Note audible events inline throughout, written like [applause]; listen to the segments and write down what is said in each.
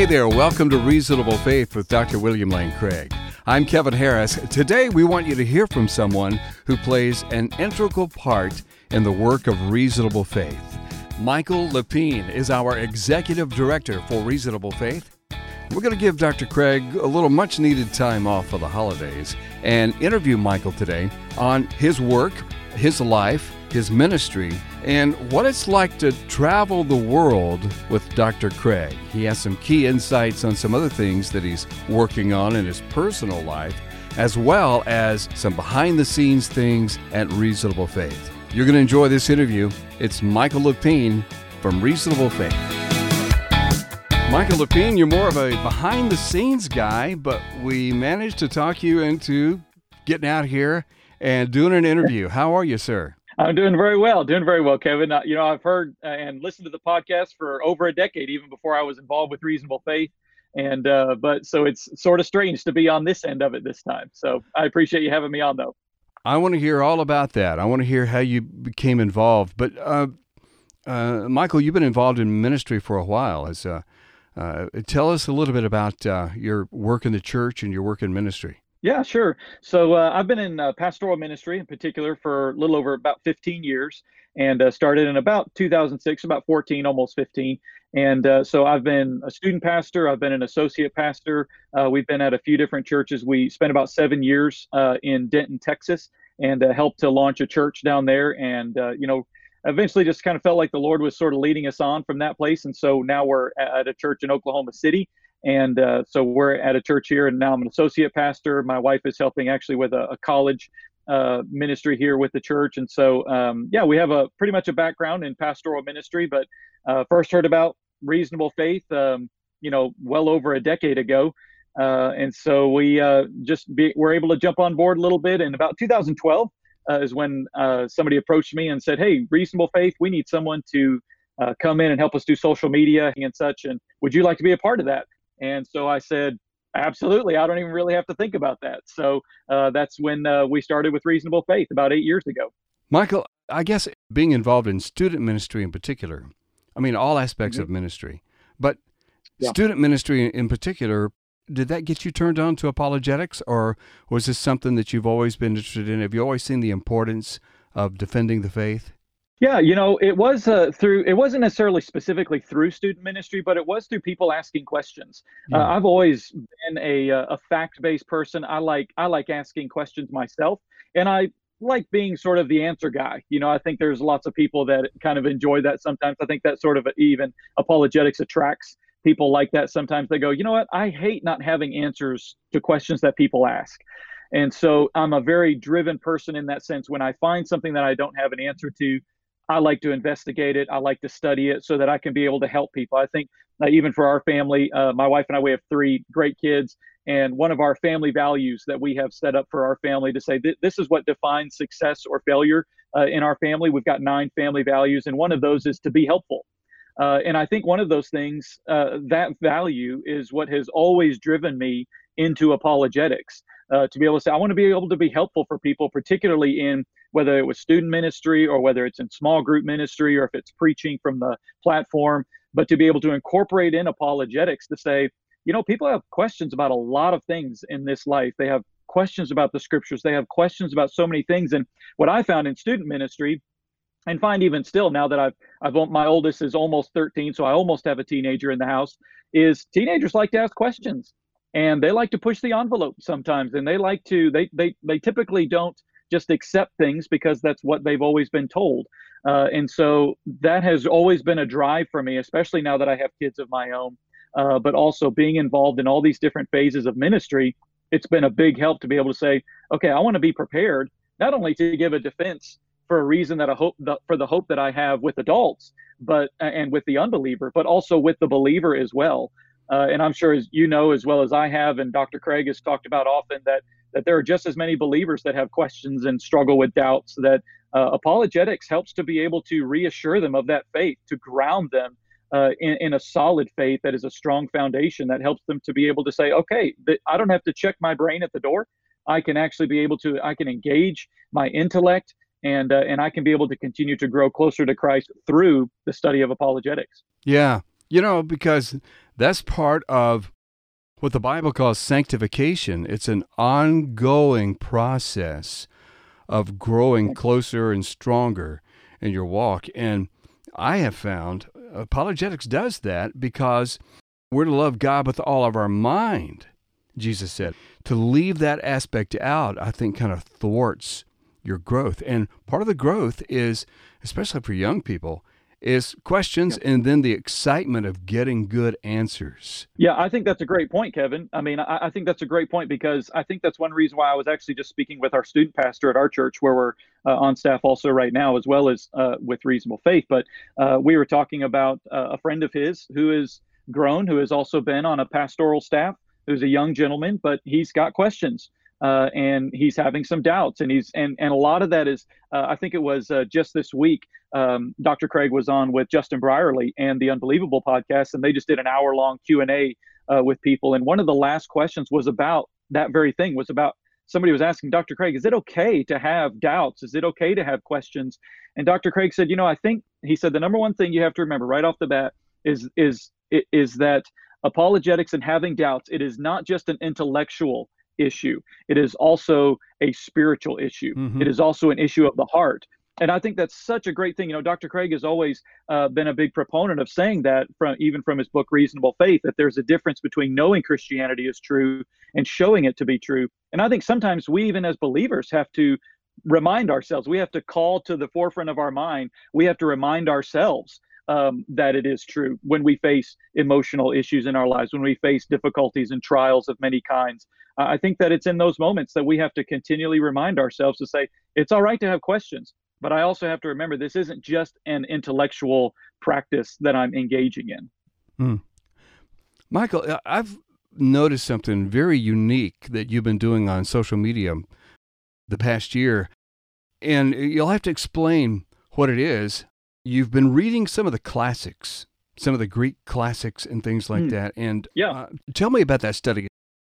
Hey there, welcome to Reasonable Faith with Dr. William Lane Craig. I'm Kevin Harris. Today we want you to hear from someone who plays an integral part in the work of Reasonable Faith. Michael Lepien is our executive director for Reasonable Faith. We're going to give Dr. Craig a little much needed time off for the holidays and interview Michael today on his work, his life, his ministry, and what it's like to travel the world with Dr. Craig. He has some key insights on some other things that he's working on in his personal life, as well as some behind the scenes things at Reasonable Faith. You're going to enjoy this interview. It's Michael Lepien from Reasonable Faith. Michael Lepien, you're more of a behind the scenes guy, but we managed to talk you into getting out here and doing an interview. How are you, sir? I'm doing very well, doing very well, Kevin. Uh, you know, I've heard uh, and listened to the podcast for over a decade, even before I was involved with Reasonable Faith. And uh, but so it's sort of strange to be on this end of it this time. So I appreciate you having me on, though. I want to hear all about that. I want to hear how you became involved. But uh, uh, Michael, you've been involved in ministry for a while. As uh, tell us a little bit about your work in the church and your work in ministry. Yeah, sure. So uh, I've been in uh, pastoral ministry in particular for a little over about 15 years and uh, started in about 2006, about 14, almost 15. And uh, so I've been a student pastor, I've been an associate pastor. Uh, we've been at a few different churches. We spent about seven years uh, in Denton, Texas, and helped to launch a church down there. And, you know, eventually just kind of felt like the Lord was sort of leading us on from that place. And so now we're at a church in Oklahoma City. And uh, so we're at a church here, and now I'm an associate pastor. My wife is helping actually with a, a college uh, ministry here with the church. And so, um, yeah, we have a pretty much a background in pastoral ministry, but uh, first heard about reasonable faith, um, you know, well over a decade ago. Uh, and so we uh, just be, were able to jump on board a little bit. And about 2012 uh, is when somebody approached me and said, Hey, reasonable faith, we need someone to come in and help us do social media and such. And would you like to be a part of that? And so I said, absolutely. I don't even really have to think about that. So uh, that's when uh, we started with Reasonable Faith about eight years ago. Michael, I guess being involved in student ministry in particular, I mean, all aspects mm-hmm. of ministry, but yeah. student ministry in particular, did that get you turned on to apologetics or was this something that you've always been interested in? Have you always seen the importance of defending the faith? Yeah, you know, it was uh, through. It wasn't necessarily specifically through student ministry, but it was through people asking questions. Uh, yeah. Uh, I've always been a uh, a fact based person. I like I like asking questions myself, and I like being sort of the answer guy. You know, I think there's lots of people that kind of enjoy that sometimes. I think that sort of even apologetics attracts people like that. Sometimes they go, you know what? I hate not having answers to questions that people ask. And so I'm a very driven person in that sense. When I find something that I don't have an answer to, I like to investigate it. I like to study it so that I can be able to help people. I think uh, even for our family, uh, my wife and I, we have three great kids. And one of our family values that we have set up for our family to say th- this is what defines success or failure uh, in our family. We've got nine family values, and one of those is to be helpful. Uh, and I think one of those things, uh, that value is what has always driven me into apologetics. Uh, to be able to say, I want to be able to be helpful for people, particularly in whether it was student ministry or whether it's in small group ministry or if it's preaching from the platform, but to be able to incorporate in apologetics to say, you know, people have questions about a lot of things in this life. They have questions about the scriptures, they have questions about so many things. And what I found in student ministry, and find even still now that I've I've my oldest is almost 13, so I almost have a teenager in the house. Is teenagers like to ask questions, and they like to push the envelope sometimes, and they like to they they they typically don't just accept things because that's what they've always been told. Uh, and so that has always been a drive for me, especially now that I have kids of my own. Uh, but also being involved in all these different phases of ministry, it's been a big help to be able to say, okay, I want to be prepared not only to give a defense for a reason that I hope the, for the hope that I have with adults, but and with the unbeliever, but also with the believer as well. Uh, and I'm sure as you know as well as I have, and Dr. Craig has talked about often that that there are just as many believers that have questions and struggle with doubts that uh, apologetics helps to be able to reassure them of that faith to ground them uh, in, in, a solid faith that is a strong foundation that helps them to be able to say okay i don't have to check my brain at the door. I can actually be able to i can engage my intellect and uh, and i can be able to continue to grow closer to christ through the study of apologetics. Yeah. You know, because that's part of what the Bible calls sanctification. It's an ongoing process of growing closer and stronger in your walk. And I have found apologetics does that because we're to love God with all of our mind, Jesus said. To leave that aspect out, I think, kind of thwarts your growth. And part of the growth is, especially for young people, is questions yep. and then the excitement of getting good answers. Yeah, I think that's a great point, Kevin. I mean, I, I, think that's a great point because I think that's one reason why I was actually just speaking with our student pastor at our church, where we're uh, on staff also right now, as well as uh, with Reasonable Faith. But uh, we were talking about uh, a friend of his who is grown, who has also been on a pastoral staff, who's a young gentleman, but he's got questions uh, and he's having some doubts and he's and and a lot of that is uh, i think it was uh, just this week um, dr craig was on with justin brierley and the unbelievable podcast and they just did an hour long q&a uh, with people and one of the last questions was about that very thing was about somebody was asking dr craig is it okay to have doubts? Is it okay to have questions? And dr craig said you know i think he said the number one thing you have to remember right off the bat is is is that apologetics and having doubts it is not just an intellectual issue. It is also a spiritual issue. Mm-hmm. It is also an issue of the heart. And I think that's such a great thing. You know, Dr. Craig has always uh, been a big proponent of saying that from even from his book Reasonable Faith that there's a difference between knowing Christianity is true and showing it to be true. And I think sometimes we even as believers have to remind ourselves. We have to call to the forefront of our mind. We have to remind ourselves um, that it is true when we face emotional issues in our lives, when we face difficulties and trials of many kinds. Uh, I think that it's in those moments that we have to continually remind ourselves to say, it's all right to have questions, but I also have to remember this isn't just an intellectual practice that I'm engaging in. Mm. Michael, uh, I've noticed something very unique that you've been doing on social media the past year, and you'll have to explain what it is you've been reading some of the classics, some of the Greek classics and things like mm. that. And yeah, uh, tell me about that study.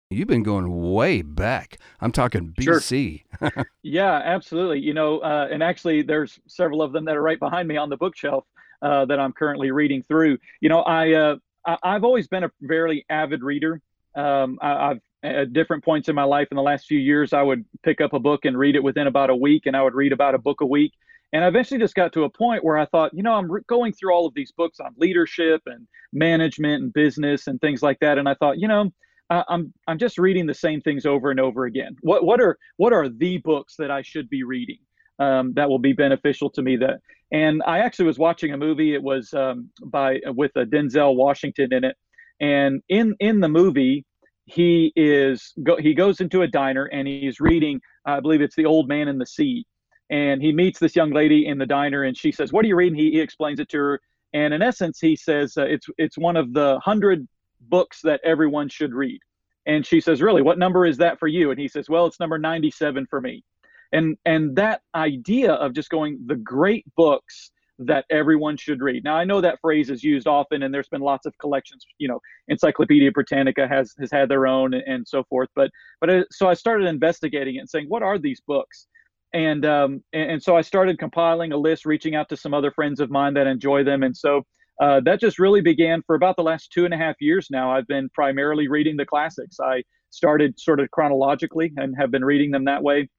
You've been going way back. I'm talking BC. Sure. [laughs] yeah, absolutely. You know, uh, and actually, there's several of them that are right behind me on the bookshelf uh, that I'm currently reading through. You know, I, uh, I have always been a fairly avid reader. Um, I, have at different points in my life in the last few years, I would pick up a book and read it within about a week, and I would read about a book a week. And I eventually just got to a point where I thought, you know, I'm re- going through all of these books on leadership and management and business and things like that, and I thought, you know, uh, I'm I'm just reading the same things over and over again. What what are what are the books that I should be reading um, that will be beneficial to me? That and I actually was watching a movie. It was um, by with a Denzel Washington in it, and in in the movie he is go, he goes into a diner and he's reading. I believe it's The Old Man and the Sea and he meets this young lady in the diner and she says what are you reading he, he explains it to her and in essence he says uh, it's it's one of the hundred books that everyone should read and she says really what number is that for you and he says well it's number 97 for me and and that idea of just going the great books that everyone should read. Now I know that phrase is used often, and there's been lots of collections. You know, Encyclopedia Britannica has has had their own, and, and so forth. But but uh, so I started investigating it and saying, what are these books? And um, and, so I started compiling a list, reaching out to some other friends of mine that enjoy them, and so uh, that just really began for about the last two and a half years now. I've been primarily reading the classics. I started sort of chronologically and have been reading them that way.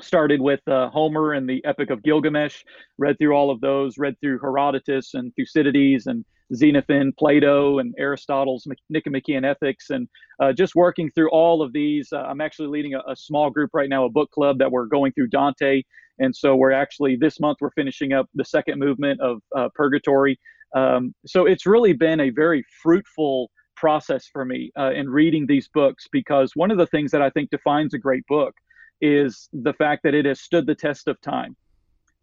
Started with uh, Homer and the Epic of Gilgamesh, read through all of those, read through Herodotus and Thucydides and Xenophon, Plato, and Aristotle's Nicomachean Ethics, and uh, just working through all of these. Uh, I'm actually leading a, a, small group right now, a book club that we're going through Dante, and so we're actually this month we're finishing up the second movement of uh, Purgatory. Um, so it's really been a very fruitful process for me uh, in reading these books because one of the things that I think defines a great book is the fact that it has stood the test of time.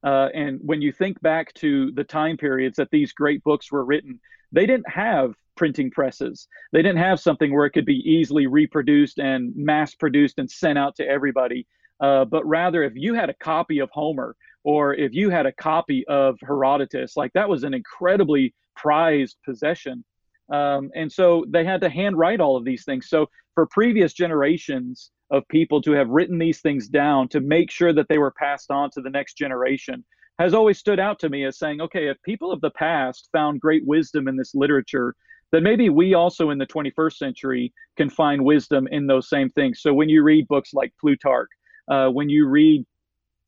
Uh, and when you think back to the time periods that these great books were written, they didn't have printing presses. They didn't have something where it could be easily reproduced and mass produced and sent out to everybody. Uh, but rather, if you had a copy of Homer or if you had a copy of Herodotus, like that was an incredibly prized possession. Um, and so they had to handwrite all of these things. So for previous generations, of people to have written these things down to make sure that they were passed on to the next generation. has always stood out to me as saying, okay, if people of the past found great wisdom in this literature, then maybe we also in the 21st century can find wisdom in those same things. So when you read books like Plutarch, uh, when you read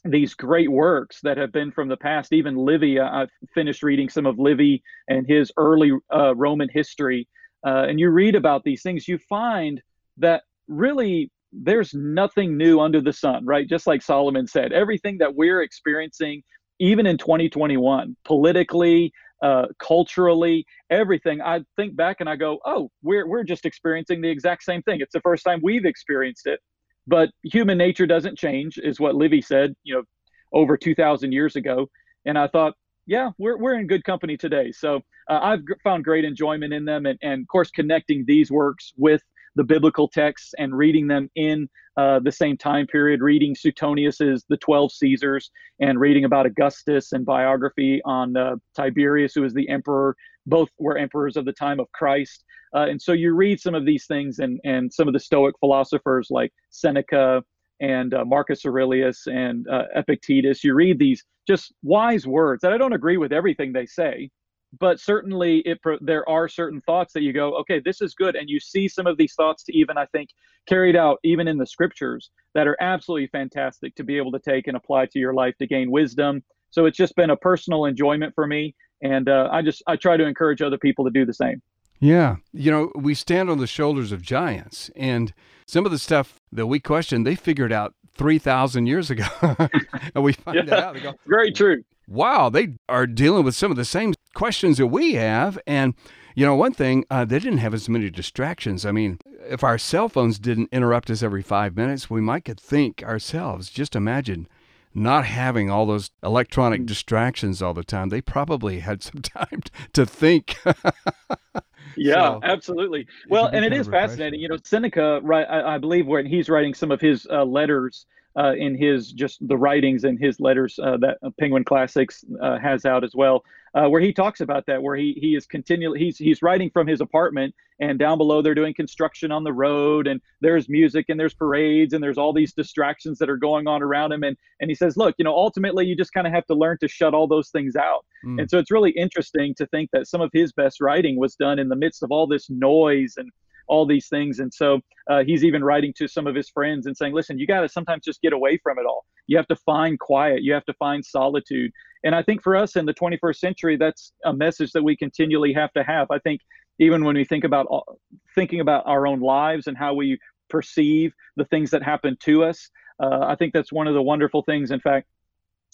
these great works that have been from the past, even Livy, I've finished reading some of Livy and his early uh, Roman history, uh, and you read about these things, you find that really there's nothing new under the sun, right? Just like Solomon said, everything that we're experiencing, even in 2021, politically, uh, culturally, everything. I think back and I go, oh, we're we're just experiencing the exact same thing. It's the first time we've experienced it, but human nature doesn't change, is what Livy said, you know, over 2,000 years ago. And I thought, yeah, we're we're in good company today. So uh, I've found great enjoyment in them, and and of course connecting these works with the biblical texts and reading them in uh, the same time period, reading Suetonius's The Twelve Caesars and reading about Augustus and biography on uh, Tiberius, who was the emperor. Both were emperors of the time of Christ. Uh, and so you read some of these things and, and some of the Stoic philosophers like Seneca and uh, Marcus Aurelius and uh, Epictetus. You read these just wise words that I don't agree with everything they say, but certainly it there are certain thoughts that you go okay this is good and you see some of these thoughts to even i think carried out even in the scriptures that are absolutely fantastic to be able to take and apply to your life to gain wisdom. So it's just been a personal enjoyment for me and uh, i just i try to encourage other people to do the same. Yeah. You know we stand on the shoulders of giants and some of the stuff that we question they figured out 3000 years ago [laughs] and we find [laughs] yeah, that out. Go, very true wow, they are dealing with some of the same questions that we have. And, you know, one thing, uh, they didn't have as many distractions. I mean, if our cell phones didn't interrupt us every five minutes, we might could think ourselves. Just imagine not having all those electronic mm. distractions all the time. They probably had some [laughs] time to think. [laughs] yeah, so, absolutely. Well, and it is fascinating. You know, Seneca, right? I, I, believe when he's writing some of his uh, letters uh, in his just the writings and his letters uh, that Penguin Classics uh, has out as well, uh, where he talks about that, where he he is continually he's he's writing from his apartment, and down below they're doing construction on the road, and there's music and there's parades and there's all these distractions that are going on around him, and and he says, look, you know, ultimately you just kind of have to learn to shut all those things out, mm. and so it's really interesting to think that some of his best writing was done in the midst of all this noise and all these things. And so uh, he's even writing to some of his friends and saying, listen, you got to sometimes just get away from it all. You have to find quiet, you have to find solitude. And I think for us in the 21st century, that's a message that we continually have to have. I think even when we think about thinking about our own lives and how we perceive the things that happen to us, uh, I think that's one of the wonderful things. In fact,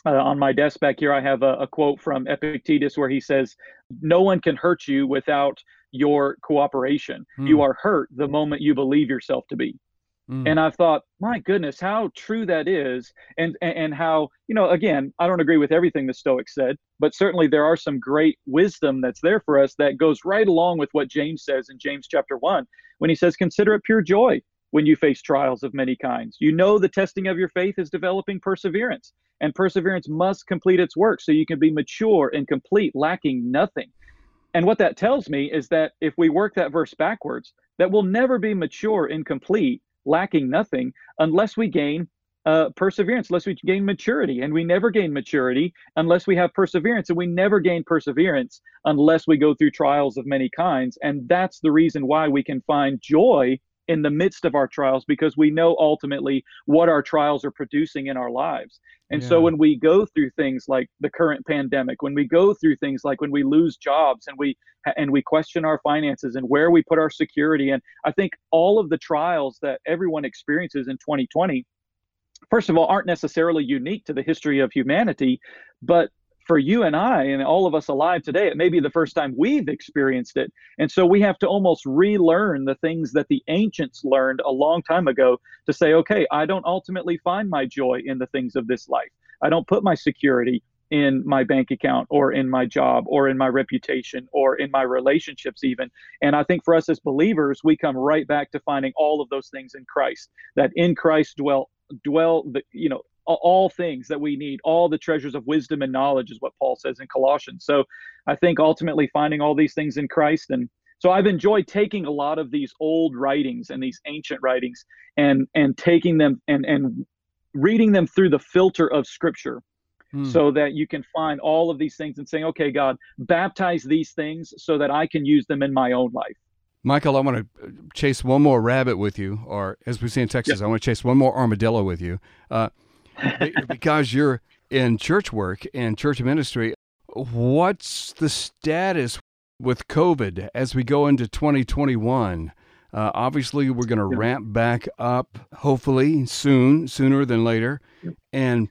uh, on my desk back here, I have a, a, quote from Epictetus where he says, No one can hurt you without your cooperation. Mm. You are hurt the moment you believe yourself to be. Mm. And I thought, my goodness, how true that is, and, and and how you know, again, I don't agree with everything the Stoics said, but certainly there are some great wisdom that's there for us that goes right along with what James says in James chapter one when he says, "Consider it pure joy when you face trials of many kinds. You know the testing of your faith is developing perseverance, and perseverance must complete its work so you can be mature and complete, lacking nothing." And what that tells me is that if we work that verse backwards, that we'll never be mature and complete, lacking nothing, unless we gain uh, perseverance, unless we gain maturity. And we never gain maturity unless we have perseverance. And we never gain perseverance unless we go through trials of many kinds. And that's the reason why we can find joy in the midst of our trials because we know ultimately what our trials are producing in our lives. And yeah. so when we go through things like the current pandemic, when we go through things like when we lose jobs and we and we question our finances and where we put our security and I think all of the trials that everyone experiences in 2020 first of all aren't necessarily unique to the history of humanity, but for you and I and all of us alive today, it may be the first time we've experienced it. And so we have to almost relearn the things that the ancients learned a long time ago to say, okay, I don't ultimately find my joy in the things of this life. I don't put my security in my bank account or in my job or in my reputation or in my relationships even and i think for us as believers we come right back to finding all of those things in christ that in christ dwell dwell the you know all things that we need, all the treasures of wisdom and knowledge, is what Paul says in Colossians. So I think ultimately finding all these things in Christ. And so I've enjoyed taking a lot of these old writings and these ancient writings and and taking them and and reading them through the filter of scripture mm. so that you can find all of these things and saying, okay, God, baptize these things so that I can use them in my own life. Michael, I want to uh, chase one more rabbit with you, or as we say in Texas, I want to chase one more armadillo with you, uh, because you're in church work and church ministry. What's the status with COVID as we go into 2021? Uh, obviously, we're going to ramp back up, hopefully soon, sooner than later, and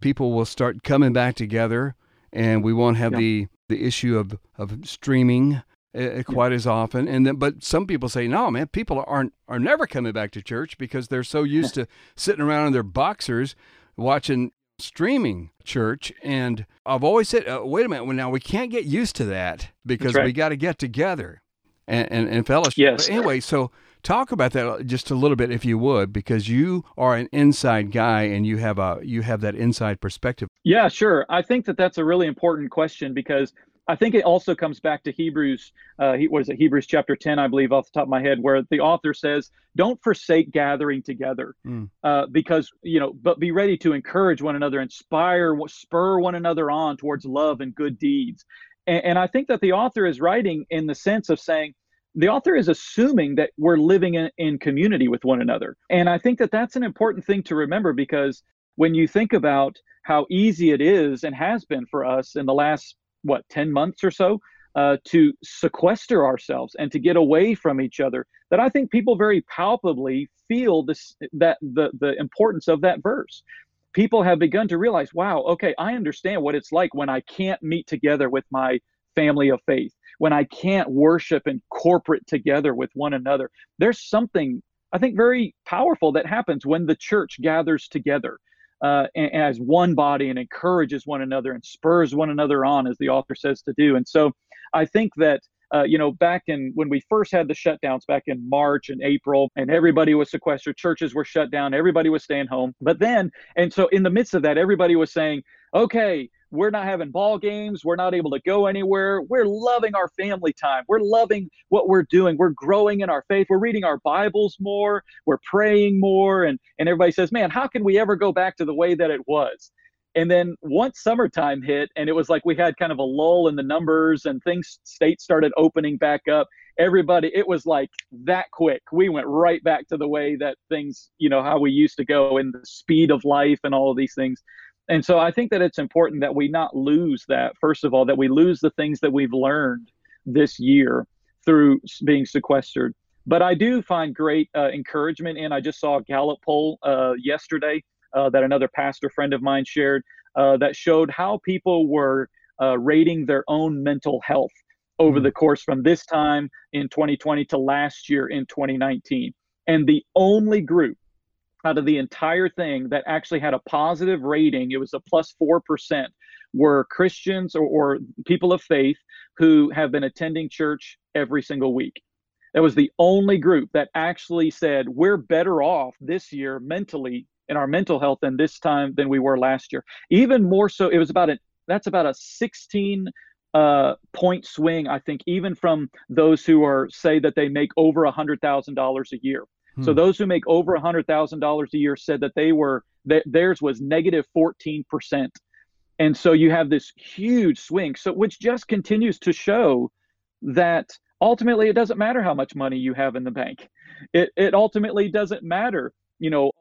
people will start coming back together, and we won't have the the issue of of streaming uh, quite as often. And then, but some people say, no, man, people aren't are never coming back to church because they're so used [laughs] to sitting around in their boxers watching streaming church. And I've always said, uh, wait a minute, well, now we can't get used to that because right. we got to get together and, and, and fellowship. Yes. But anyway, so talk about that just a little bit if you would because you are an inside guy and you have a you have that inside perspective yeah sure i think that that's a really important question because I think it also comes back to Hebrews, uh, what is it, Hebrews chapter 10, I believe, off the top of my head, where the author says, Don't forsake gathering together, mm. uh, because, you know, but be ready to encourage one another, inspire, spur one another on towards love and good deeds. And, and I think that the author is writing in the sense of saying, the author is assuming that we're living in, in community with one another. And I think that that's an important thing to remember because when you think about how easy it is and has been for us in the last what 10 months or so uh, to sequester ourselves and to get away from each other that i think people very palpably feel this that the the importance of that verse. People have begun to realize wow okay i understand what it's like when i can't meet together with my family of faith when i can't worship and corporate together with one another. There's something i think very powerful that happens when the church gathers together uh, as one body and encourages one another and spurs one another on, as the author says to do. And so I think that. Uh, you know, back in when we first had the shutdowns back in March and April, and everybody was sequestered, churches were shut down, everybody was staying home. But then, and so in the midst of that, everybody was saying, okay, we're not having ball games. We're not able to go anywhere. We're loving our family time. We're loving what we're doing. We're growing in our faith. We're reading our Bibles more. We're praying more. And, and everybody says, man, how can we ever go back to the way that it was? And then once summertime hit, and it was like we had kind of a lull in the numbers and things, states started opening back up. Everybody, it was like that quick. We went right back to the way that things, you know, how we used to go and the speed of life and all of these things. And so I think that it's important that we not lose that, first of all, that we lose the things that we've learned this year through being sequestered. But I do find great uh, encouragement in, I just saw a Gallup poll uh, yesterday uh, that another pastor friend of mine shared uh, that showed how people were uh, rating their own mental health over mm. the course from this time in 2020 to last year in 2019. And the only group out of the entire thing that actually had a positive rating, it was a plus 4%, were Christians or, or people of faith who have been attending church every single week. That was the only group that actually said, we're better off this year mentally in our mental health than this time than we were last year. Even more so, it was about a that's about a 16 uh, point swing, I think, even from those who are say that they make over a hundred thousand dollars a year. So hmm. those who make over a hundred thousand dollars a year said that they were that theirs was negative negative fourteen percent, and so you have this huge swing. So which just continues to show that ultimately it doesn't matter how much money you have in the bank. It it ultimately doesn't matter. You know,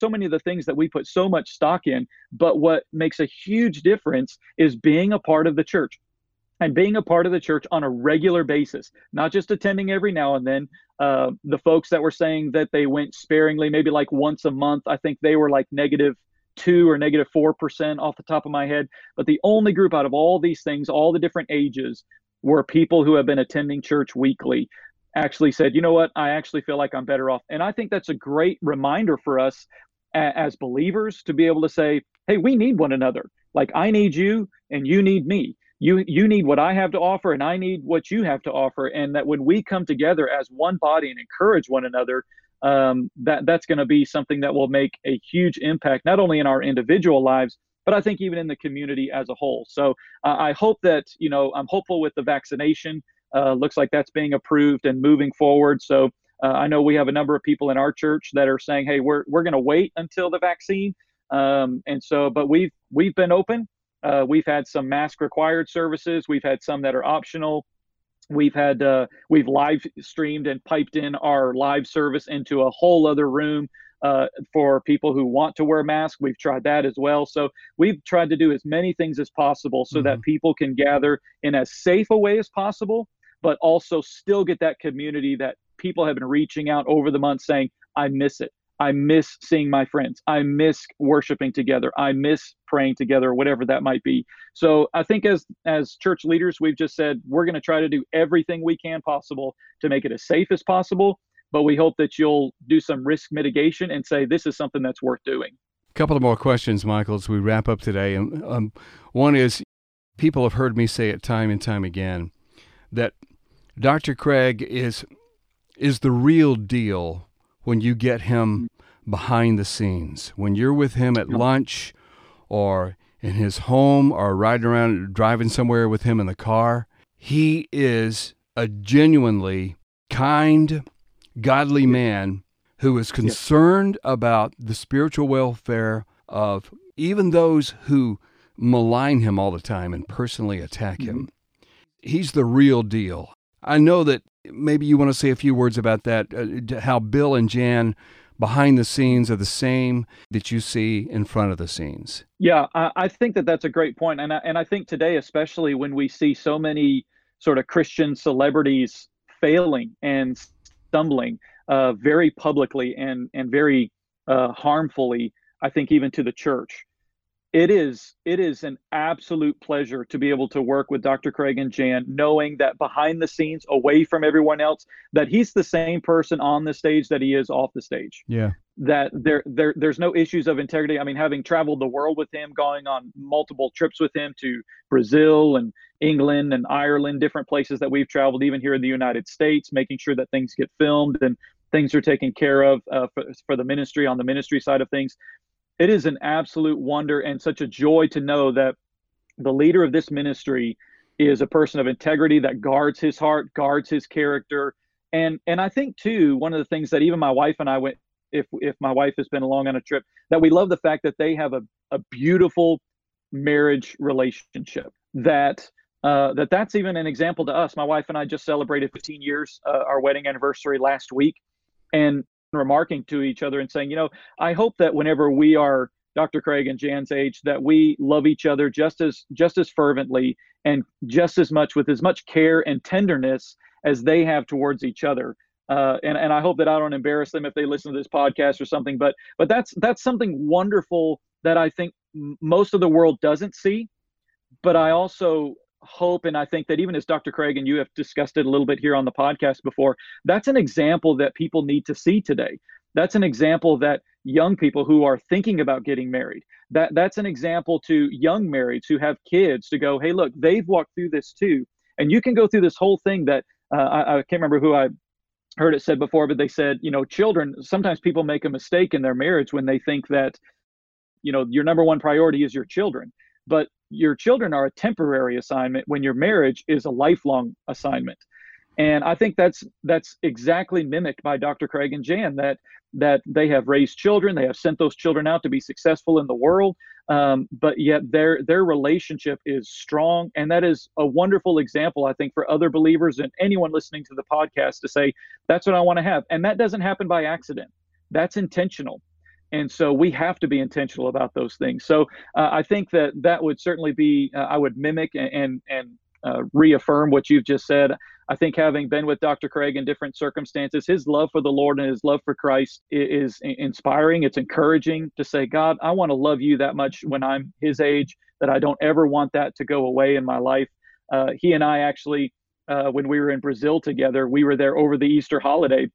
so many of the things that we put so much stock in, but what makes a huge difference is being a part of the church and being a part of the church on a regular basis, not just attending every now and then. Uh, the folks that were saying that they went sparingly, maybe like once a month, I think they were like negative two or negative four percent off the top of my head. But the only group out of all these things, all the different ages, were people who have been attending church weekly actually said, you know what, I actually feel like I'm better off. And I think that's a great reminder for us as believers to be able to say, hey, we need one another. Like I need you and you need me you you need what I have to offer and I need what you have to offer. And that when we come together as one body and encourage one another um, that that's going to be something that will make a huge impact not only in our individual lives but I think even in the community as a whole. So uh, I hope that you know I'm hopeful with the vaccination. Uh, looks like that's being approved and moving forward. So uh, I know we have a number of people in our church that are saying hey we're we're going to wait until the vaccine. Um, and so, but we've we've been open. Uh, we've had some mask required services. We've had some that are optional. We've had uh, we've live streamed and piped in our live service into a whole other room uh, for people who want to wear masks. We've tried that as well. So we've tried to do as many things as possible so mm-hmm. that people can gather in as safe a way as possible, but also still get that community that people have been reaching out over the months saying, I miss it. I miss seeing my friends. I miss worshiping together. I miss praying together, whatever that might be. So I think as as church leaders, we've just said we're going to try to do everything we can possible to make it as safe as possible. But we hope that you'll do some risk mitigation and say this is something that's worth doing. A couple of more questions, Michael, as we wrap up today. And um, one is, people have heard me say it time and time again that Dr. Craig is is the real deal when you get him behind the scenes. When you're with him at lunch or in his home or riding around driving somewhere with him in the car, he is a genuinely kind, godly man who is concerned about the spiritual welfare of even those who malign him all the time and personally attack him. Mm-hmm. He's the real deal. I know that maybe you want to say a few words about that, uh, how Bill and Jan behind the scenes are the same that you see in front of the scenes. Yeah, I, I think that that's a great point, and I, and I think today, especially when we see so many sort of Christian celebrities failing and stumbling uh, very publicly and and very uh, harmfully, I think even to the church it is it is an absolute pleasure to be able to work with Dr. Craig and Jan, knowing that behind the scenes, away from everyone else, that he's the same person on the stage that he is off the stage. Yeah. That there there there's no issues of integrity. I mean, having traveled the world with him, going on multiple trips with him to Brazil and England and Ireland, different places that we've traveled, even here in the United States, making sure that things get filmed and things are taken care of uh, for, for the ministry on the ministry side of things it is an absolute wonder and such a joy to know that the leader of this ministry is a person of integrity that guards his heart, guards his character. And and I think too, one of the things that even my wife and I went if if my wife has been along on a trip, that we love the fact that they have a, a beautiful marriage relationship. That uh, that that's even an example to us. My wife and I just celebrated 15 years, uh, our wedding anniversary last week, and remarking to each other and saying, you know, I hope that whenever we are Dr. Craig and Jan's age, that we love each other just as just as fervently and just as much with as much care and tenderness as they have towards each other. Uh, and and I hope that I don't embarrass them if they listen to this podcast or something. But but that's that's something wonderful that I think most of the world doesn't see. But I also hope and I think that even as Dr. Craig and you have discussed it a little bit here on the podcast before, that's an example that people need to see today. That's an example that young people who are thinking about getting married, that that's an example to young marrieds who have kids to go, hey, look, they've walked through this too. And you can go through this whole thing that uh, I, I can't remember who I heard it said before, but they said, you know, children, sometimes people make a mistake in their marriage when they think that, you know, your number one priority is your children. But your children are a temporary assignment when your marriage is a lifelong assignment. And i think that's that's exactly mimicked by dr craig and jan that that they have raised children they have sent those children out to be successful in the world um, but yet their their relationship is strong. And that is a wonderful example i think for other believers and anyone listening to the podcast to say that's what i want to have. And that doesn't happen by accident. That's intentional and so we have to be intentional about those things. So uh, i think that that would certainly be uh, i would mimic and and, and uh, reaffirm what you've just said. I think having been with dr craig in different circumstances his love for the lord and his love for christ is, is inspiring. It's encouraging to say god i want to love you that much when i'm his age that i don't ever want that to go away in my life. Uh, he and i actually uh, when we were in brazil together we were there over the easter holiday.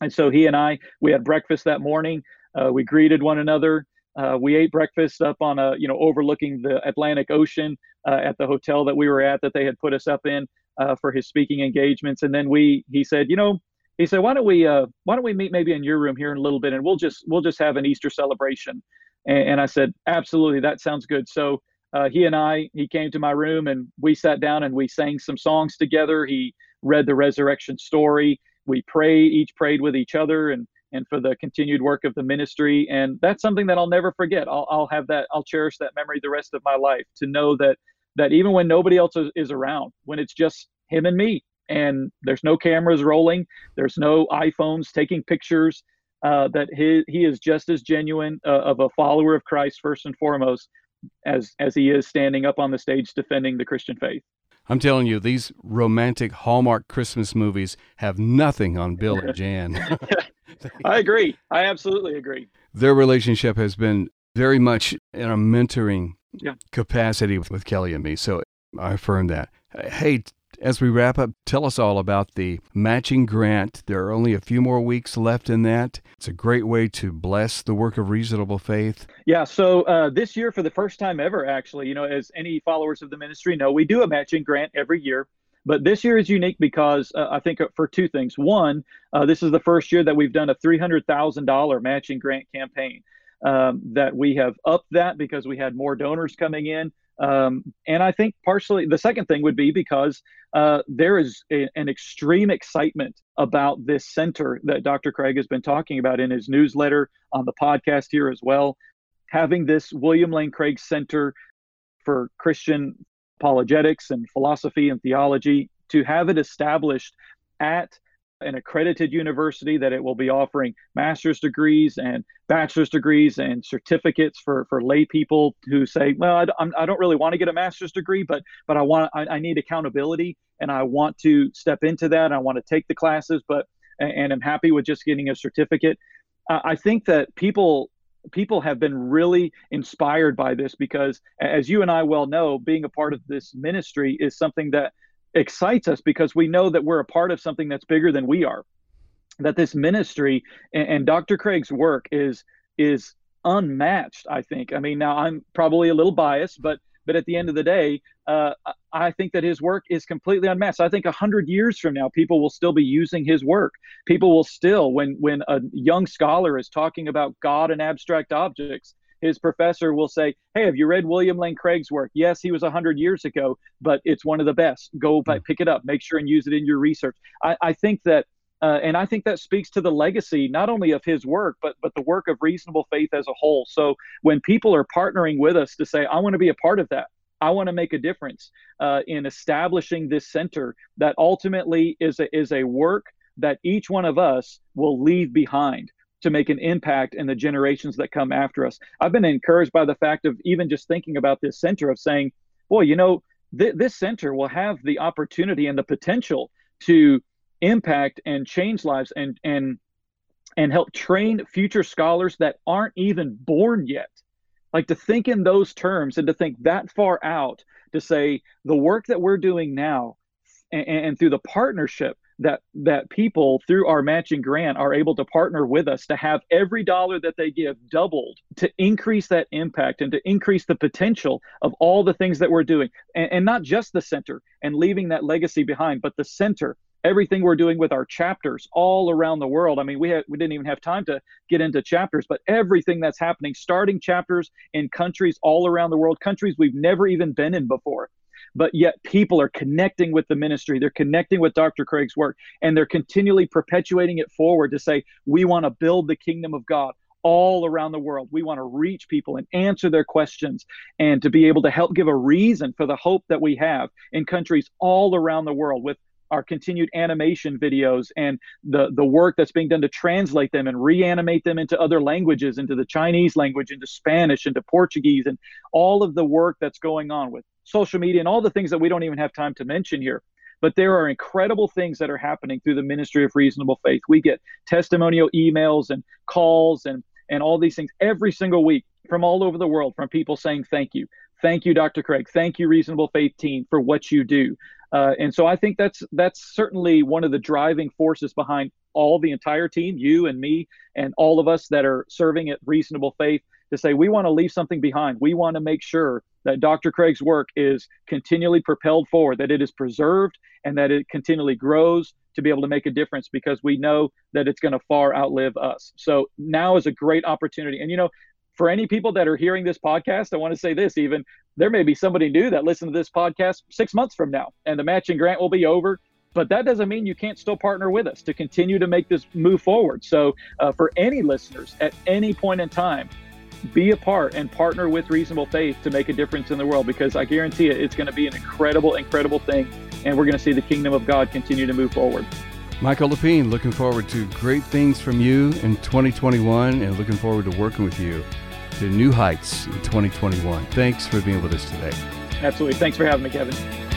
And so he and I, we had breakfast that morning. Uh, we greeted one another. Uh, we ate breakfast up on a, you know, overlooking the Atlantic Ocean uh, at the hotel that we were at that they had put us up in uh, for his speaking engagements. And then we, he said, you know, he said, why don't we, uh, why don't we meet maybe in your room here in a little bit, and we'll just, we'll just have an Easter celebration. And, and I said, absolutely, that sounds good. So uh, he and I, he came to my room and we sat down and we sang some songs together. He read the resurrection story. We pray, each prayed with each other and and for the continued work of the ministry. And that's something that I'll never forget. I'll, I'll have that, I'll cherish that memory the rest of my life to know that, that even when nobody else is, is around, when it's just him and me, and there's no cameras rolling, there's no iPhones taking pictures, uh, that he, he is just as genuine uh, of a follower of Christ first and foremost as as he is standing up on the stage defending the Christian faith. I'm telling you, these romantic Hallmark Christmas movies have nothing on Bill and [laughs] Jan. [laughs] I agree. I absolutely agree. Their relationship has been very much in a mentoring yeah. capacity with, with Kelly and me. So I affirm that. Hey, as we wrap up, tell us all about the matching grant. There are only a few more weeks left in that. It's a great way to bless the work of reasonable faith. Yeah, so uh, this year, for the first time ever, actually, you know, as any followers of the ministry know, we do a matching grant every year. But this year is unique because uh, I think for two things. One, uh, this is the first year that we've done a $300,000 matching grant campaign. Um, that we have upped that because we had more donors coming in. Um, and I think partially the second thing would be because uh, there is a, an extreme excitement about this center that Dr. Craig has been talking about in his newsletter on the podcast here as well. Having this William Lane Craig Center for Christian apologetics and philosophy and theology, to have it established at an accredited university that it will be offering master's degrees and bachelor's degrees and certificates for, for lay people who say, well, I, I do not really want to get a master's degree, but but I want I, I need accountability and I want to step into that. I want to take the classes, but and I'm happy with just getting a certificate. I think that people people have been really inspired by this because as you and I well know, being a part of this ministry is something that excites us because we know that we're a part of something that's bigger than we are. That this ministry and, and dr craig's work is is unmatched i think. I mean now i'm probably a little biased but but at the end of the day uh, i think that his work is completely unmatched i think 100 years from now people will still be using his work people will still when when a young scholar is talking about god and abstract objects his professor will say, Hey, have you read William Lane Craig's work? Yes, he was 100 years ago, but it's one of the best. Go mm. pick it up, make sure and use it in your research. I, I think that. Uh, and I think that speaks to the legacy not only of his work, but but the work of reasonable faith as a whole. So when people are partnering with us to say, "I want to be a part of that," I want to make a difference uh, in establishing this center that ultimately is a, is a work that each one of us will leave behind to make an impact in the generations that come after us. I've been encouraged by the fact of even just thinking about this center of saying, boy, you know, th- this center will have the opportunity and the potential to impact and change lives and and and help train future scholars that aren't even born yet. Like to think in those terms and to think that far out to say the work that we're doing now and, and through the partnership that that people through our matching grant are able to partner with us to have every dollar that they give doubled to increase that impact and to increase the potential of all the things that we're doing and, and not just the center and leaving that legacy behind but the center everything we're doing with our chapters all around the world. I mean, we we didn't even have time to get into chapters, but everything that's happening, starting chapters in countries all around the world, countries we've never even been in before but yet people are connecting with the ministry. They're connecting with Dr. Craig's work, and they're continually perpetuating it forward to say, we want to build the kingdom of God all around the world. We want to reach people and answer their questions and to be able to help give a reason for the hope that we have in countries all around the world with our continued animation videos and the the work that's being done to translate them and reanimate them into other languages into the Chinese language into Spanish into Portuguese and all of the work that's going on with social media and all the things that we don't even have time to mention here. But there are incredible things that are happening through the ministry of reasonable faith. We get testimonial emails and calls and and all these things every single week from all over the world from people saying thank you. Thank you dr craig. Thank you reasonable faith team for what you do uh, and so I think that's that's certainly one of the driving forces behind all the entire team, you and me, and all of us that are serving at Reasonable Faith, to say we want to leave something behind. We want to make sure that Dr. Craig's work is continually propelled forward, that it is preserved, and that it continually grows to be able to make a difference because we know that it's going to far outlive us. So now is a great opportunity. And you know, for any people that are hearing this podcast, I want to say this even there may be somebody new that listens to this podcast six months from now, and the matching grant will be over. but that doesn't mean you can't still partner with us to continue to make this move forward. So, uh, for any listeners at any point in time, be a part and partner with Reasonable Faith to make a difference in the world because I guarantee it, it's going to be an incredible, incredible thing. And we're going to see the kingdom of God continue to move forward. Michael Lepien, looking forward to great things from you in 2021 and looking forward to working with you to new heights in 2021. Thanks for being with us today. Absolutely. Thanks for having me, Kevin.